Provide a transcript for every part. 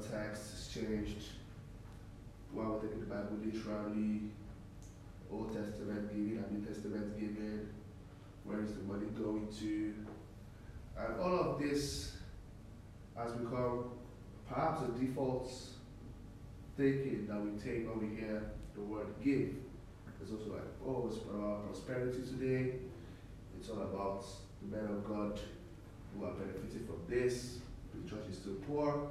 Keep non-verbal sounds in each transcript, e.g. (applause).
context has changed. While we're taking the Bible literally, Old Testament giving and New Testament giving, where is the money going to? And all of this has become perhaps a default thinking that we take when we hear the word give. It's also like, oh, it's about prosperity today. It's all about the men of God who are benefiting from this. The church is still poor.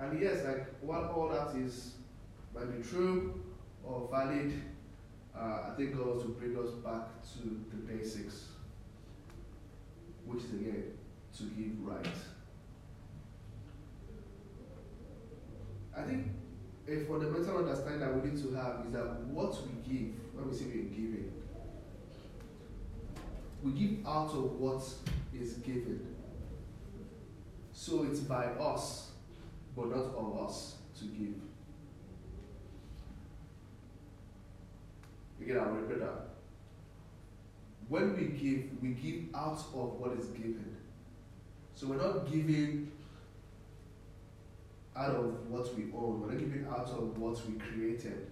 And yes, like while all that is might be true or valid, uh, I think God wants to bring us back to the basics, which is again to give right. I think a fundamental understanding that we need to have is that what we give, when we say we're giving, we give out of what is given. So it's by us, but not of us to give. Again, I'll repeat that. When we give, we give out of what is given. So we're not giving out of what we own. We're not giving out of what we created.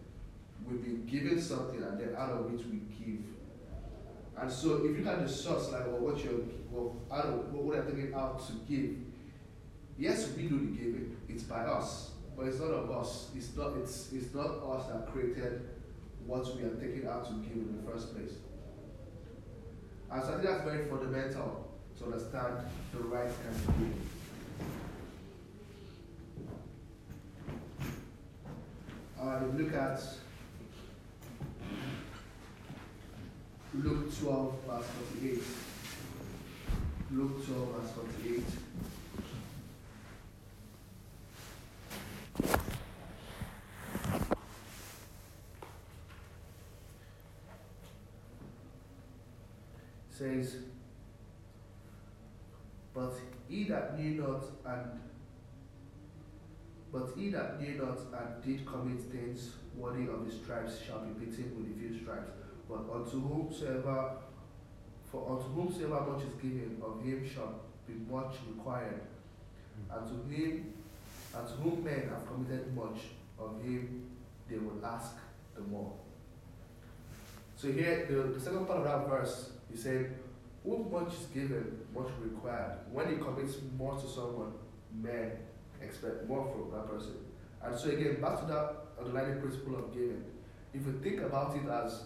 We've been given something and then out of it we give. And so if you look at the source, like well, what you're well, out of what I'm taking out to give, yes, we do the giving. It's by us. But it's not of us. It's not it's it's not us that created what we are taking out to give in the first place. And so I think that's very fundamental to understand the right kind of giving. Uh, look at Luke 12, verse 48. Luke 12, verse 48. Says, But he that knew not and but he that knew not and did commit things worthy of his stripes shall be beaten with a few stripes. But unto whomsoever for unto whomsoever much is given, of him shall be much required. And to him and to whom men have committed much, of him they will ask the more. So here the, the second part of that verse he said, Whom much is given, much required. When he commits more to someone, men expect more from that person. And so again, back to that underlying principle of giving. If you think about it as,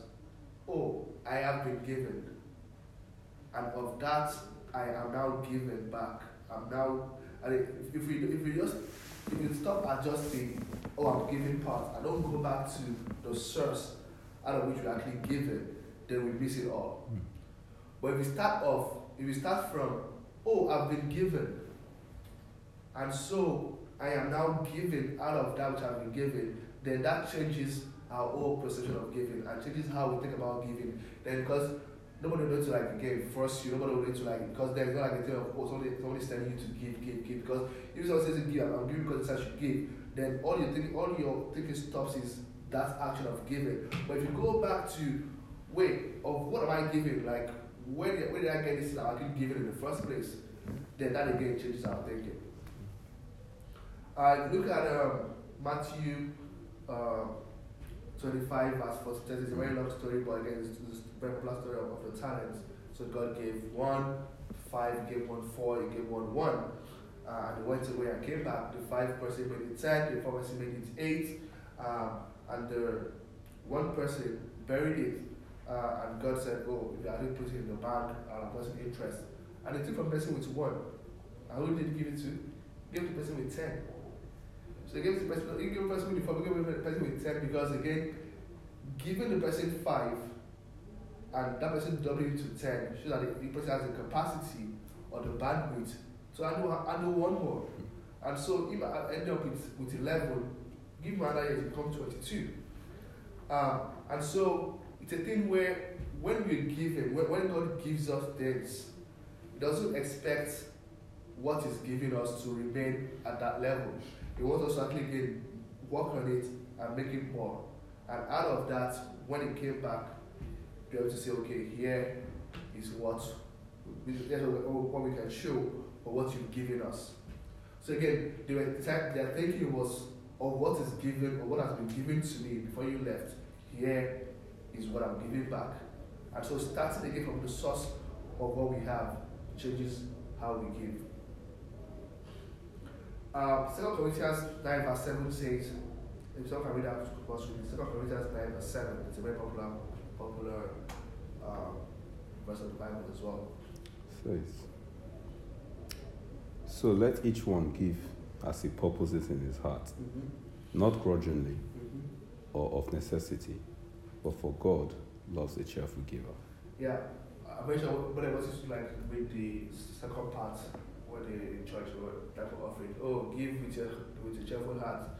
oh, I have been given, and of that I am now given back. I'm now, and if, if we if we just if you stop adjusting, oh, I'm giving part, I don't go back to the source out of which we actually given, then we miss it all. Mm. But if we start off, if we start from, oh, I've been given, and so I am now giving out of that which I've been given, then that changes our whole perception of giving and changes how we think about giving. Then because nobody will to like again force you, nobody will to like because there's not like a thing of oh somebody somebody's telling you to give, give, give. Because if someone says to give, I'm giving because it says you give, then all you think all your thinking stops is that action of giving. But if you go back to wait, of what am I giving? Like where did, where did I get this I can give it in the first place? Then that again changes our thinking. Uh, look at um, Matthew uh, 25, verse 40. It's a very long story, but again, it's, a very popular story of, the talents. So God gave one, five, gave one four, he gave one one. Uh, and went away and came back. The five person made it ten, the four person made it eight, uh, and the one person buried it uh, and God said, Oh, if I didn't put it in the bank, I'll person interest. And he took from person with one. And who did he give it to? He gave the person with ten. So he gave the person he gave the person with four, he gave the person with ten because again, giving the person five and that person doubling to 10 shows that the, person has the capacity or the bandwidth to handle, handle one more. And so if I end up with, with 11, give me another year to become 22. Um, and so it's a thing where when we're given, when, when God gives us things, He doesn't expect what He's giving us to remain at that level. He wants us to actually again work on it and make it more. And out of that, when it came back, be able to say, okay, here is what what we can show or what you've given us. So again, their, their thinking was of what is given or what has been given to me before you left. Here is what I'm giving back. And so starting again from the source of what we have changes how we give. 2 Corinthians 9 verse 7 says, if someone can read that to 2 Corinthians 9 verse 7, it's a very popular popular um, verse of the Bible as well. Says, so let each one give as he purposes in his heart, mm-hmm. not grudgingly Mm-hmm. or of necessity, but for God loves a cheerful giver. Yeah, I mentioned when I was just like with the second part when the church or type of offering. Oh, give with your with a cheerful heart.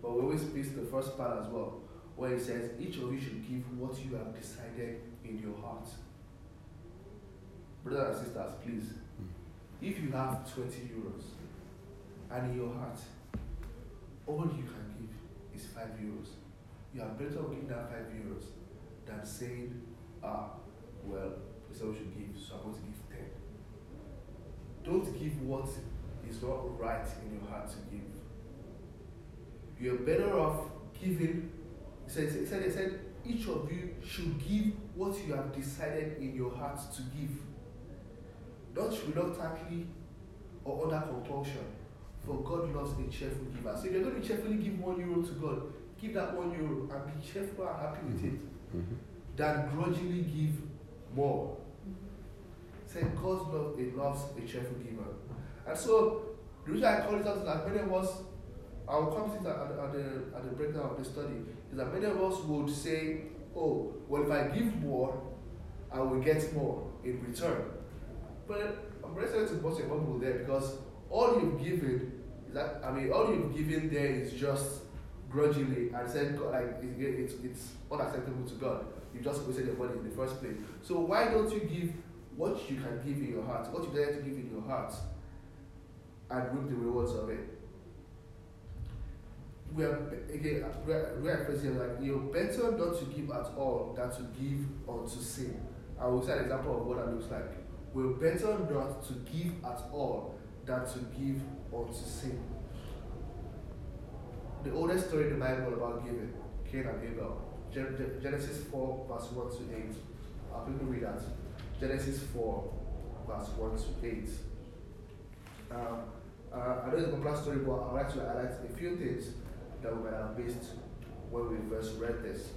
But we always miss the first part as well, where it says each of you should give what you have decided in your heart. Brothers and sisters, please, hmm. if you have 20 euros and in your heart, all you can give is 5 euros, you are better off giving that 5 euros than saying, ah, well, we said we should give, so I'm going to give 10. Don't give what is not right in your heart to give. You're better off giving, he said, he said, he said, each of you should give what you have decided in your heart to give. Not reluctantly or under compulsion, for God loves a cheerful giver. So if you're going to cheerfully give one euro to God, give that one euro and be cheerful and happy with it Mhm. than grudgingly give more. Say God love, it loves a cheerful giver. And so the reason I call it out is that many of us, I will come to at, at, the, at the breakdown of the study, is that many of us would say, oh, well, if I give more, I will get more in return. But I'm very sorry to burst your bubble there because all you've given is that, I mean, all you've given there is just grudgingly and said, like, it, it's, it's unacceptable to God. You just wasted your money in the first place. So why don't you give what you can give in your heart, what you dare to give in your heart, and reap the rewards of it? We are again we are, we are facing like you're better not to give at all than to give unto sin. I will say an example of what that looks like. We're better not to give at all than to give unto sin. The oldest story in the Bible about giving, Cain and Abel. Gen- Gen- Genesis 4, verse 1 to 8. I'll quickly read that. Genesis 4, verse 1 to 8. Um, uh, I know it's a popular story, but I'd like to highlight a few things that we missed when we first read this.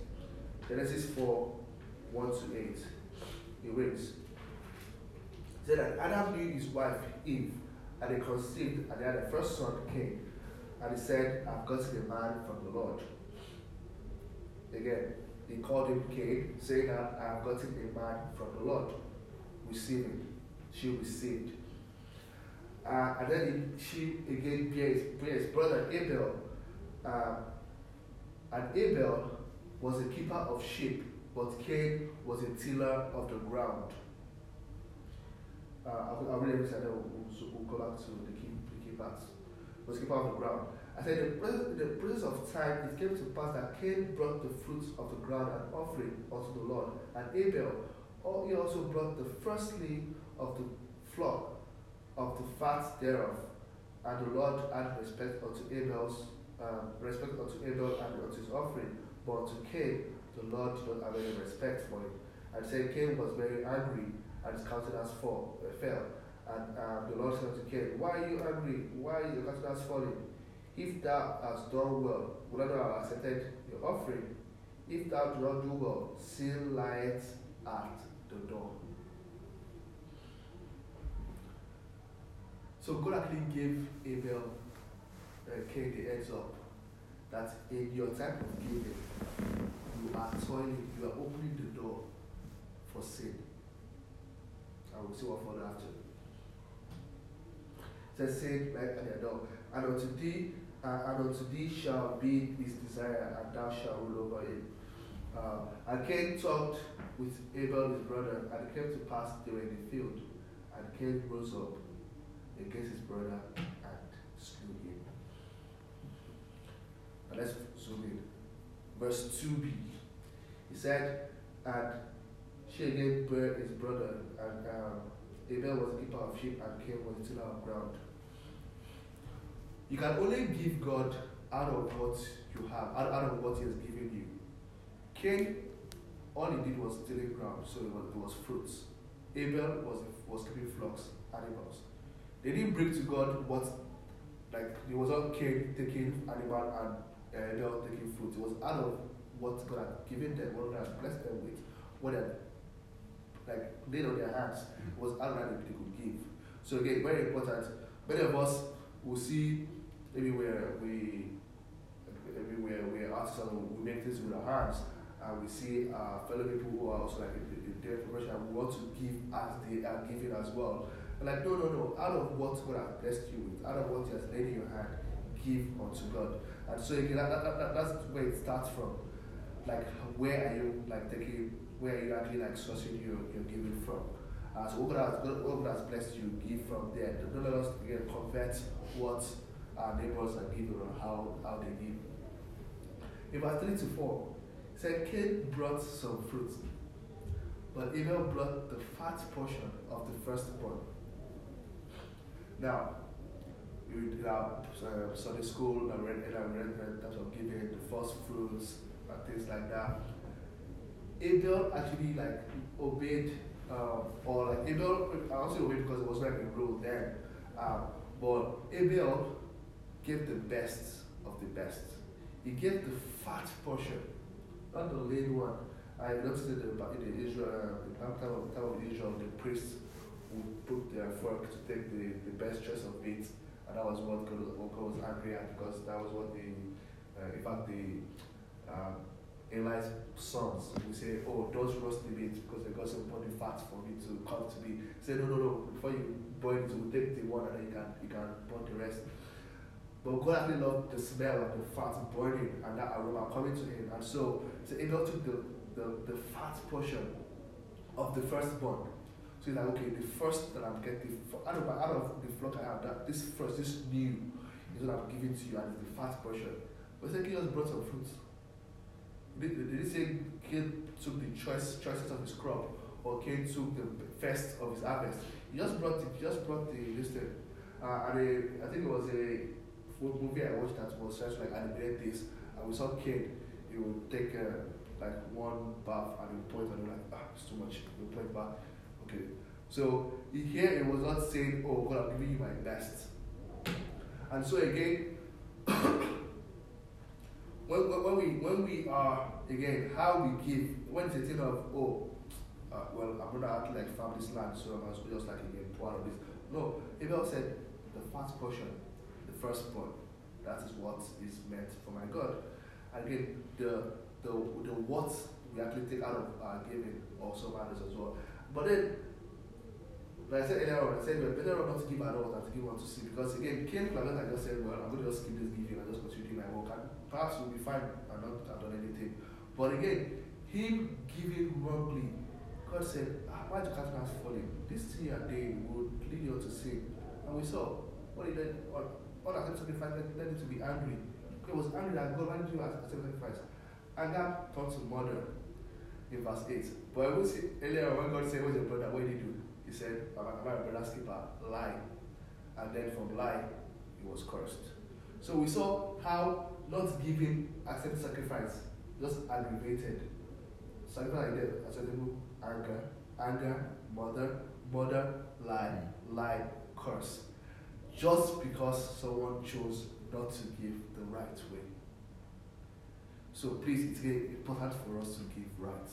Genesis 4, 1 to 8. It reads, it said that Adam knew his wife Eve, and they conceived, and they had a first son, Cain. And he said, I've gotten a man from the Lord. Again, he called him Cain, saying that I have gotten a man from the Lord. Receive him. She received. Uh, and then he, she again bears, bears brother Abel. Uh, and Abel was a keeper of sheep, but Cain was a tiller of the ground. Uh, I'll, I'll read and then we'll, we'll go back to the key, the key parts. Was keeper of the ground. I said, the process, in the process of time, it came to pass that Cain brought the fruits of the ground an offering unto the Lord, and Abel, he also brought the firstly of the flock of the fat thereof. And the Lord had respect unto Abel's um, respect unto Abel and unto his offering, but unto Cain the Lord did not have any respect for him. And said Cain was very angry, and his countenance fell. And um, the Lord said to Cain, Why are you angry? Why is your countenance falling? If thou hast done well, would I not have accepted your offering? If thou do not do well, sin lieth at the door. So God actually gave Abel, uh, Cain the heads up that in your time of giving, you are toiling, you are opening the door for sin. And we'll see what follows after. Says, sin like an adult. And unto thee, uh, and unto thee shall be his desire, and thou shalt rule over him. Uh, and Cain talked with Abel his brother, and it came to pass they were in the field, and Cain rose up against his brother and slew him. And let's zoom in. Verse 2b. He said, And she again bare his brother, and um, Abel was a keeper of sheep, and Cain was a tiller of ground. You can only give God out of what you have, out, of what He has given you. Cain, all he did was tilling ground, so it was, it was fruits. Abel was was keeping flocks, animals. They didn't bring to God what, like, it was not Cain taking animal and uh, Abel taking fruit. It was out of what God had given them, what God had blessed them with, what had like laid on their hands was of that they could give. So again, very important. Many of us will see everywhere we everywhere we are artists we make things with our hands and we see our fellow people who are also like in, in their profession we want to give as they are giving as well. And like no no no, out of what God has blessed you with, out of what He has laid in your hand, give unto God. And so again that, that, that, that's where it starts from. Like where are you like taking where you are you actually like sourcing your, your giving from? Uh, so God, has, God has blessed you, give from there. Don't let us again convert what our neighbors are giving or how, how they give. In verse 3 to 4, it said Cain brought some fruit, but Abel brought the fat portion of the firstborn. Now, in our uh, Sunday school, I read, read in terms of giving the first fruits and things like that. Abel actually like obeyed, um, or like Abel, I also obeyed because it was like a rule then. Um, but Abel gave the best of the best. He gave the fat portion, not the lean one. I noticed in the, in the Israel, uh, in time of, time of Israel, the priests would put their fork to take the, the best choice of meat, and that was what God, what God was angry at because that was what the, uh, in fact, the um, Eli's sons we say, oh, don't roast the meat because they got some body fat for me to come to me. Say, no, no, no. Before you boil it, we'll take the one and then you can you can burn the rest. But God actually loved the smell of the fat burning and that aroma coming to him. And so, so Abel took the, the, the fat portion of the firstborn. So he's like, okay, the first that I'm getting, out of, out of the flock I have, that this first, this new, is what I'm giving to you, and it's the fat portion. But he said, he just brought some fruits. Did, he say Cain took the choice choices of his crop, or Cain took the first of his harvest? He just brought it. He just brought the listed. Uh, and a, I think it was a movie I watched that was just like animated this, and we saw Cain. He would take uh, like one bath and he would point and he like, ah, it's too much. He would point back. Okay. So here it was not saying, oh God, I'm giving you my best. And so again, (coughs) when, when, we when we are again how we give when it's a thing of oh uh, well I'm gonna act like family's land so I must just like again part of this. No Abel said the first portion the firstborn that is what is meant for my God. Again the the the what we actually take out of our giving also matters as well. But then like I said earlier on, I said we're better off not to give at all than to give unto sin. Because again, Cain could I just said, well, I'm going to just keep this giving and just continue my work and perhaps we'll be fine and not have done anything. But again, him giving wrongly, God said, ah, why do cattle has fallen? This thing you are doing would lead you to sin. And we saw what he did, all, all that sacrifice led, him to be angry. He was angry that God, did you accept sacrifice? And that turned to murder in verse 8. But will see earlier when God said, What's your brother? What did he do? He said, Am I my brother's keeper? Lie. And then from lie, he was cursed. So we saw how not giving accepted sacrifice just aggravated. Sacrifice like that, acceptable anger, anger, mother, mother, lie, lie, curse. Just because someone chose not to give the right way. So please, it's very important for us to give right.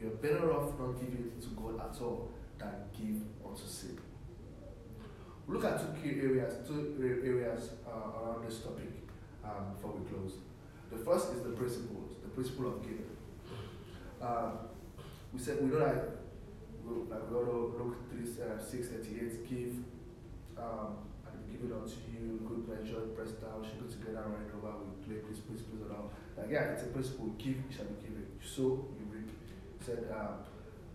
You're better off not giving it to God at all than give unto sin. Look at two key areas, two areas uh, around this topic um, before we close. The first is the principles, the principle of giving. Um, we said we know that we- like we all know, Luke 3, uh, 6, 38, give, um, and give it unto you, good measure, pressed down, shaken together, and running over with play, please, please, please, around. Like, yeah, it's a principle, give, it shall be given. So you reap. Said, um,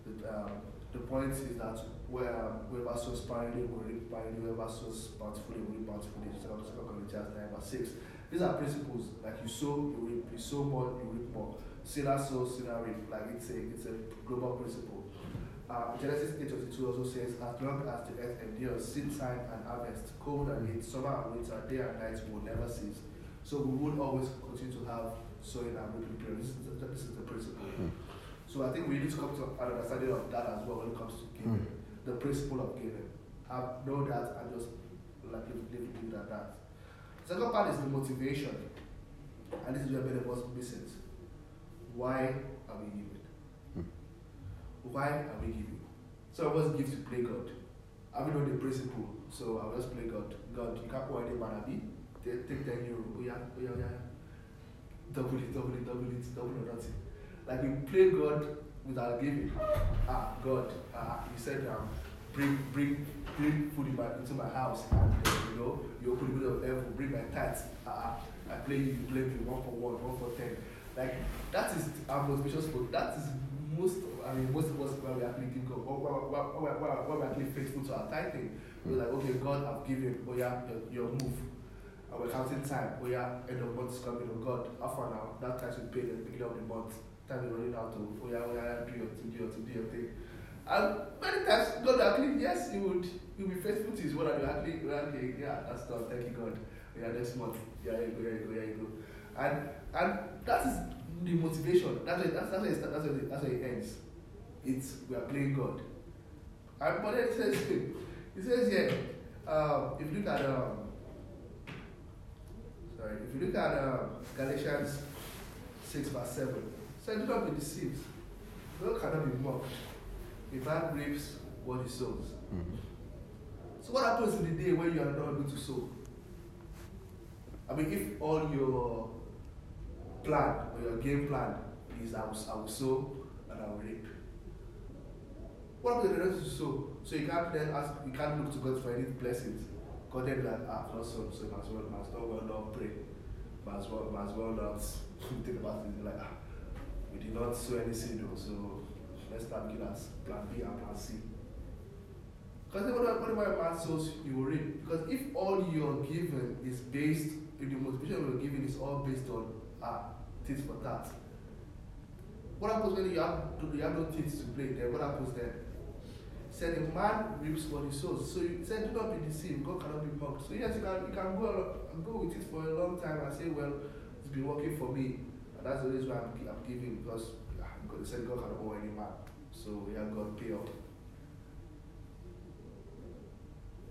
the, um, the point is that where, whoever sows sparingly will reap sparingly, whoever sows bountifully will reap bountifully. Second Corinthians 9, verse 6. These are principles, like you sow, you reap, you sow more, you reap more. Sinner sows, sinner reap. Like it's a, it's a global principle. Uh, Genesis 8:22 also says, As long as the earth endures, seed time and harvest, cold and heat, summer and winter, day and night will never cease. So we would always continue to have sowing and reaping period. This is the, this is the principle. Mm. So I think we need to come to an understanding of that as well when it comes to giving. Mm. The principle of giving. Have know that and just like leave, leave, leave it at that. Second part is the motivation. And this is where many of us miss it. Why are we giving? Hmm. Why are we giving? So I was give to play God. I don't know the principle, so I'll just play God. God, you can't go any man be. Take take ten euro. Oh yeah, oh yeah, oh yeah. Double it, double it, double it, double or nothing. Like we play God without giving. Ah, God, ah, you said um, bring bring bring food in my, into my house and uh, you know you open the window of heaven, bring my tithes. Ah, I play you, play me one for one, one for ten. Like that is our motivation for that is most of, I mean most of us when we actually give God when, when, we're actually faithful to our tithing. We're like, okay, God I've given, oh yeah, your, your move. And we're counting time, oh yeah, end of month is coming, oh God, how far now? That time we pay at the beginning of the month. Time is running out, of oh yeah, oh yeah, do your thing, do your thing, do your thing. And many times God actually, yes, he would will be faithful to his word and you actually, you actually yeah, that's done, thank you God. Yeah, next month, yeah, you go, yeah, you go, yeah, you go. And and that is the motivation. That's why that's, that's why it that's it, that's why it ends. It's we are playing God. And but it says (laughs) it says here, um, if you look at um, sorry, if you look at um, Galatians six verse seven, says do not be deceived. God cannot be mocked. A man reaps what he sows. Mhm. So what happens in the day when you are not able to sow? I mean, if all your plan or your game plan is I will, I will sow and I will reap. What happens you're not able to sow? So you can't then ask, you can't look to God for any blessings. God then like, ah, I've not sown, so might as well, might as well not pray. Might as well, might as well not (laughs) think about it. Like, ah, we did not sow any seed, though, so let's start looking at plan B and plan C. Because whatever, man sows, you will reap. Because if all you're given is based, if the motivation you're given is all based on ah, tit for that, what happens when you have, you have no tits to play then? What happens then? Said a man reaps what he sows. So he said, do not be deceived. God cannot be mocked. So yes, you can, you can go, go with it for a long time and say, well, it's been working for me. And that's the reason why I'm, I'm giving because God said God cannot owe any man. So yeah, God pay off.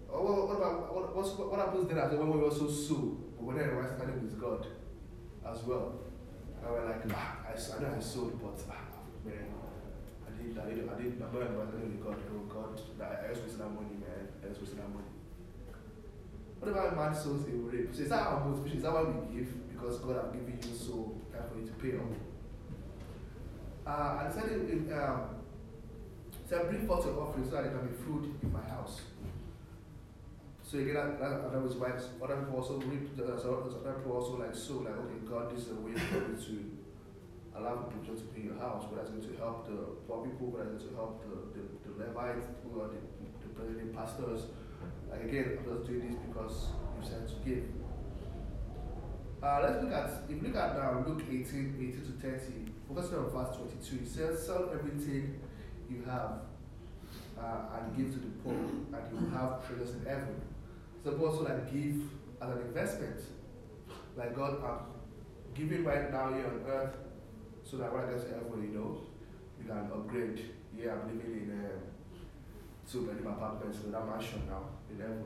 Oh, what, what about what, what, what happens then well when we also sue, but in the right standing with God as well? And we're like, ah, I, I know I sold, but ah, man, I didn't, I didn't, I didn't, I'm not right standing with God. Oh God, I, I just wasted that money, man. I just wasted that money. What about a man sows a rape? So is that our motivation? Is that why we give? Because God has given you so time for you to pay off. Uh, and said in, in um, said bring forth your offering so that there can be food in my house. So again, that, that, that was why other people also reap, other people also like so like okay, God, this is a way for me to allow people just to be in your house, but that's going to help the poor people, but that's going to help the, the, the Levites, are the, the president pastors. Like again, I'm just doing this because you said to give. Uh, let's look at if you look at uh, Luke 18, 18 to 30, focusing on verse 22, it says, Sell everything you have uh, and give to the poor, and you will have treasures in heaven. So also like give as an investment. Like God, I'm giving right now here on earth so that when I get to heaven, you know, we can upgrade. Yeah, I'm living in um, two bedroom apartments with that mansion now in heaven.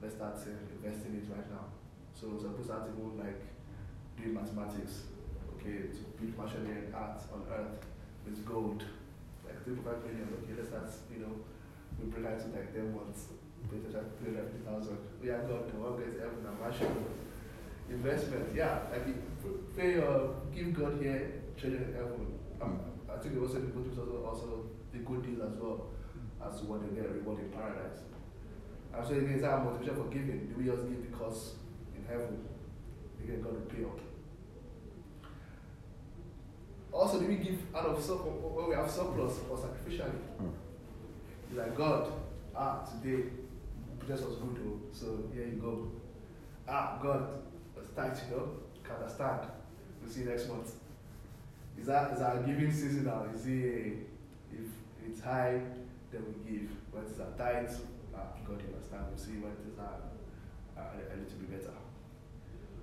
Let's start uh, investing it right now. So suppose that even like doing mathematics, okay, to build in art on earth with gold, like 3.5 million, okay, let's start, you know, we bring that to like 10 months, pay to like 350,000. We are God, the one gets heaven and mansion. Investment, yeah, like pay your, give God here, treasure in heaven. I'm, um, I think also the good also also the good deal as well as to what they get reward in paradise. I'm saying is our motivation for giving? Do we just give because in heaven again God will pay up? Also, do we give out of surplus when we have surplus or sacrificially? Mm. It's like God, ah, today business was good, oh, so here you go. Ah, God, it's tight, you know, can understand. We'll see you next month. Is that is our giving season now? Is it if it's high, then we give. When it's a tight, ah, God, you understand. We'll see when it's a, a little bit better.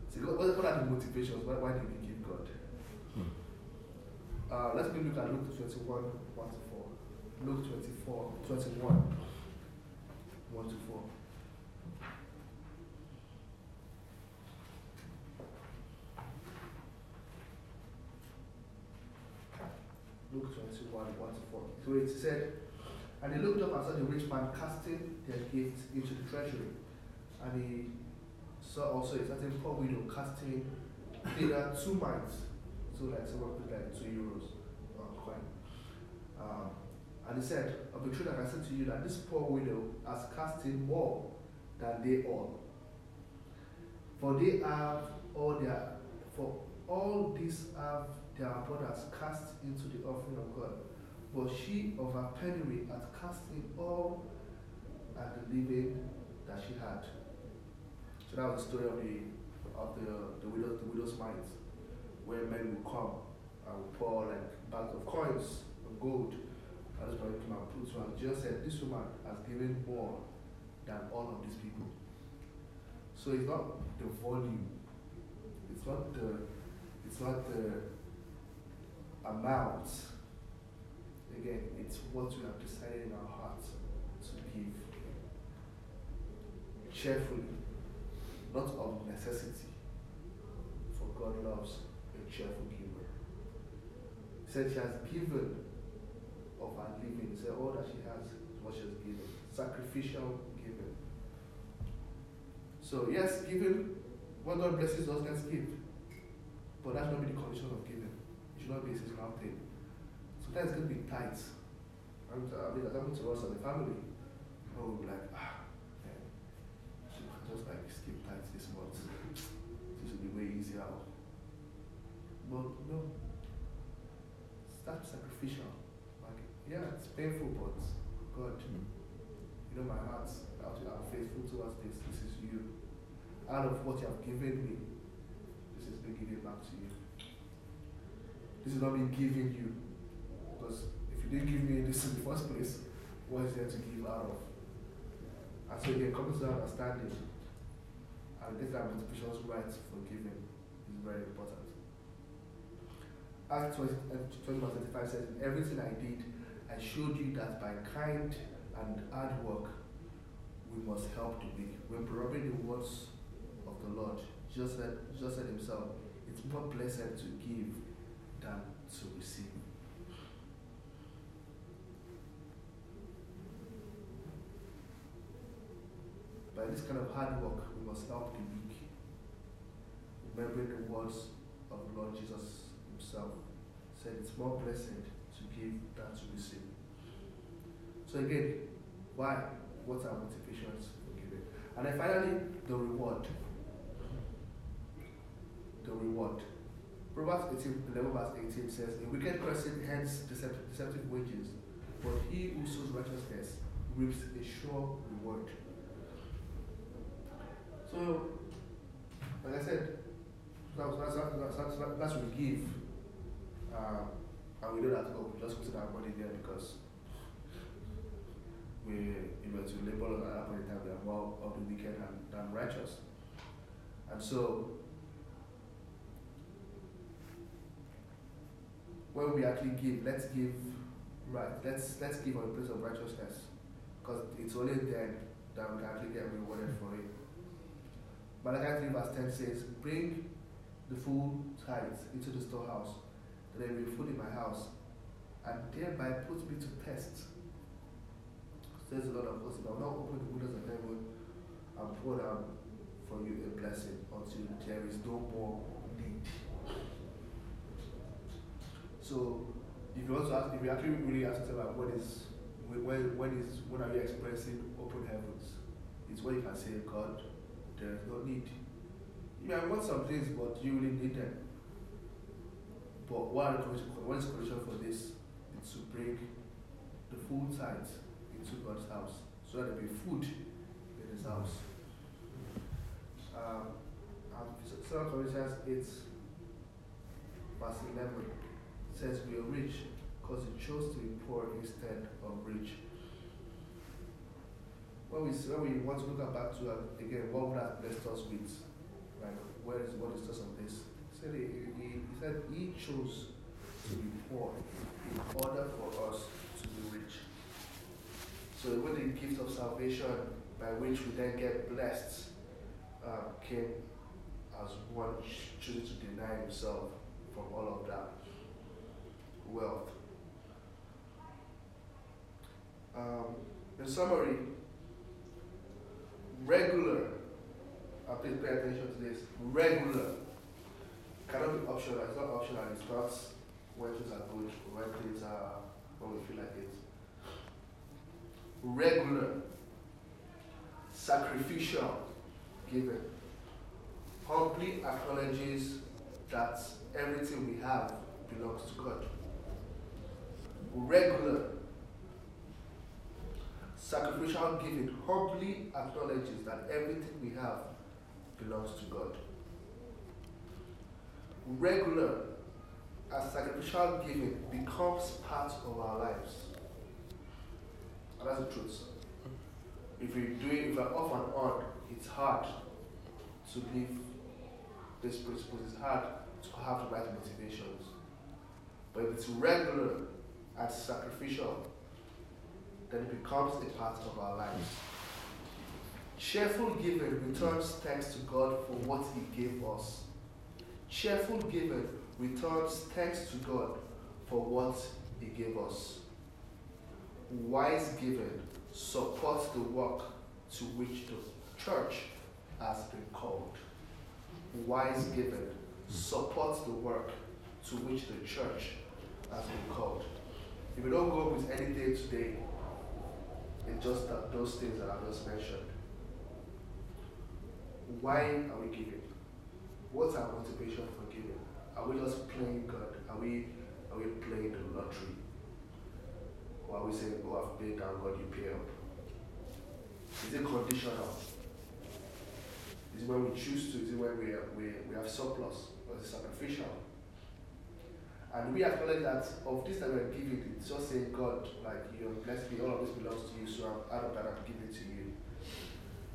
So, what, what are the motivations? Why, why do we give God? Uh, let's quickly look at Luke 21, 1 to 4. Luke 24, 21, 1 to 4. Luke 21, 1 to 4. So it said, And he looked up and saw the rich man casting their gifts into the treasury. And he saw also a certain poor widow casting either two mites, so like someone put like two euros coin. Um, and he said, Of the truth I say to you that this poor widow has cast in more than they all. For they have all their for all these have their brothers cast into the offering of God. But she of her penury hath cast in all and the living that she had. So that was the story of the of the the widow the widow's mite, where men will come and will pour like bags of coins of gold. And this man came and put one. Jesus said, This woman has given more than all of these people. So it's not the volume, it's not the it's not the amount. Again, it's what we have decided in our hearts to give cheerfully, not of necessity. For God loves a cheerful giver. He said she has given of her living. He said all that she has is what she has given. Sacrificial giving. So yes, giving when God blesses us, let's give. But that should not be the condition of giving. It should not be a seasonal thing. Sometimes it's going to be tight. I mean, I mean, that happened to us as a family. Oh, we'll be like, ah, man, just like skip tight this month. This will be way easier. But no. Start sacrificial. Like, yeah, it's painful, but God, Hmm. you know my heart, out I'm faithful towards this. This is you. Out of what you have given me, this is me giving back to you. This is not me giving you. Because if you didn't give me this in the first place, what is there to give out of? And so again, coming to that understanding and get that motivations right for giving is very important. Acts 20, uh, 20 verse 35 says, In everything I did, I showed you that by kind and hard work we must help the weak. When probably the words of the Lord, just said, just said himself, it's more blessed to give than to receive. By this kind of hard work, we must help the weak. Remembering the words of the Lord Jesus himself said it's more blessed to give than to receive. So again, why? What are motivations for giving? And then finally, the reward. The reward. Proverbs 18, 11 verse 18 says, A wicked person hence deceptive, deceptive wages, but he who sows righteousness reaps a sure reward. So, like I said, that's, that's, that's, that's, that's what we give. Um, and we know that, oh, we just put our money there because we, you know, to label at that point in time, we are more of the wicked than, than righteous. And so, when we actually give, let's give right. Let's let's give on the place of righteousness, because it's only then that we can actually get rewarded for it. Malachi 3 verse 10 says, Bring the full tithes into the storehouse, there be food in my house, and thereby put me to test. Says the Lord of hosts, I will not open the windows of heaven and pour down for you a blessing until there is no more need. So if you to ask, if you actually really ask yourself about what is, when, when is, when are you expressing open heavens? It's when you can say, God, there is no need. You may want some things, but you really need them. But what, is the condition for this? It's to bring the full tithe into God's house so that there be food in his house. Um, and 2 Corinthians 8, verse 11 says, We are rich because he chose to be poor instead of rich. When we, when we want to look back to, uh, again, what would that blessed us with? Like, where is, what is the source of this? Said he, he, he said he chose to be poor in order for us to be rich. So when the gift of salvation by which we then get blessed uh, came as one choosing to deny himself from all of that wealth. Um, in summary, regular, uh, please pay attention to this, regular cannot be optional, it's not optional, it's not when things are good, when things are, when we feel like it. Regular, sacrificial giving humbly acknowledges that everything we have belongs to God. Regular sacrificial giving humbly acknowledges that everything we have belongs to God. Regular as sacrificial giving becomes part of our lives. And that's the truth. If we do it, if we're off and on, it's hard to live this principle. It's hard to have the right motivations. But if it's regular and sacrificial, then it becomes a part of our lives. Cheerful giving returns thanks to God for what He gave us. Cheerful giving returns thanks to God for what He gave us. Wise giving supports the work to which the church has been called. Wise giving supports the work to which the church has been called. If we don't go with any day today, it's just that those things that I just mentioned. Why are we giving? What's our motivation for giving? Are we just playing God? Are we are we playing the lottery? Or are we saying, oh, I've paid down, God, you pay up? Is it conditional? Is it when we choose to? Is it when we, we, we have surplus? Or is it sacrificial? And we acknowledge that of this that we're giving, it's just saying, God, like, you have blessed me, all of this belongs to you, so I'm, out of that, I'm giving it to you.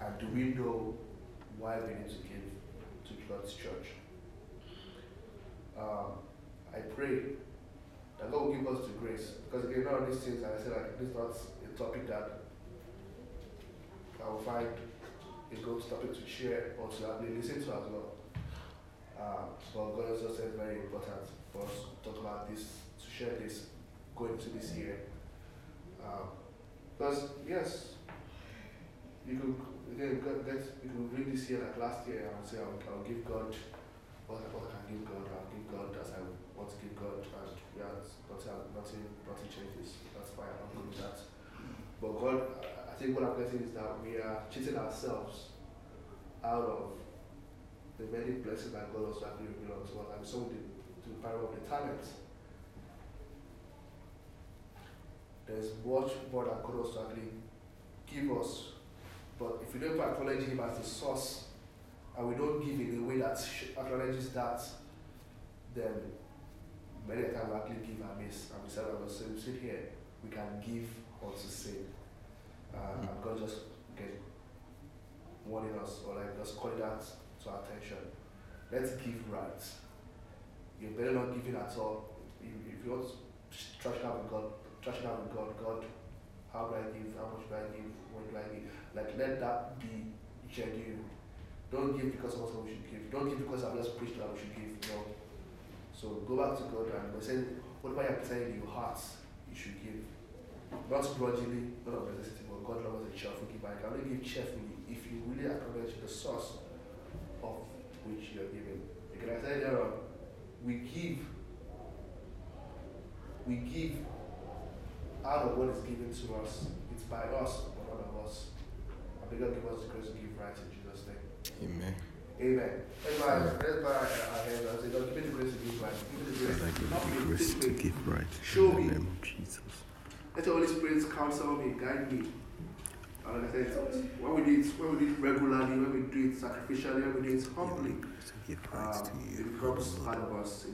And do we know why we need to give to God's church? Um, I pray that God will give us the grace. Because again, of these things, I said, like, this is not a topic that I will find a good topic to share or to actually listen to as well. Uh, but God also said very important for us to talk about this, to share this going into this year. Um, because yes, you could again get you could this year like last year and say I'll, I'll give God what, what I can give God, I'll give God as I want to give God and yeah nothing uh, nothing nothing changes. That's fine, I'm good with that. But God I think what I'm getting is that we are cheating ourselves out of the many blessings that God also actually belongs to us. And so to the power of the talent. There's much more that God also actually give us. But if we don't acknowledge Him as the source, and we don't give in a way that acknowledges that, then many times we actually give amiss. And we said, I we sit here, we can give or to sin. Uh, and God just again warning us or like just calling that to our attention. Let's give right. You better not give it at all. If, if you want to trash out with God, trash it out with God. God, how do I give? How much do I give? When do I give? Like let that be genuine. Don't give because of what we should give. Don't give because I've just preached that we should give. No. So go back to God and say whatever you're saying in your heart, you should give. Not grudgingly, not of necessity, but God loves a cheerful giver. I can only give cheerfully if you really acknowledge the source of which you are giving. Because I said earlier we give we give out of what is given to us. It's by us, but not of us. And may God give us the grace to give right in Jesus' name. Amen. Amen. Let's bow, let's our heads and say, God, give me the grace to give right. Give me the grace. Father, give me me the grace to give right. Show in me. the name of Jesus. Let your Holy Spirit counsel me, guide me. And like I said, when we do it, when we do it regularly, when we do it sacrificially, when we do it humbly, the to give right um, to it you. becomes part of us.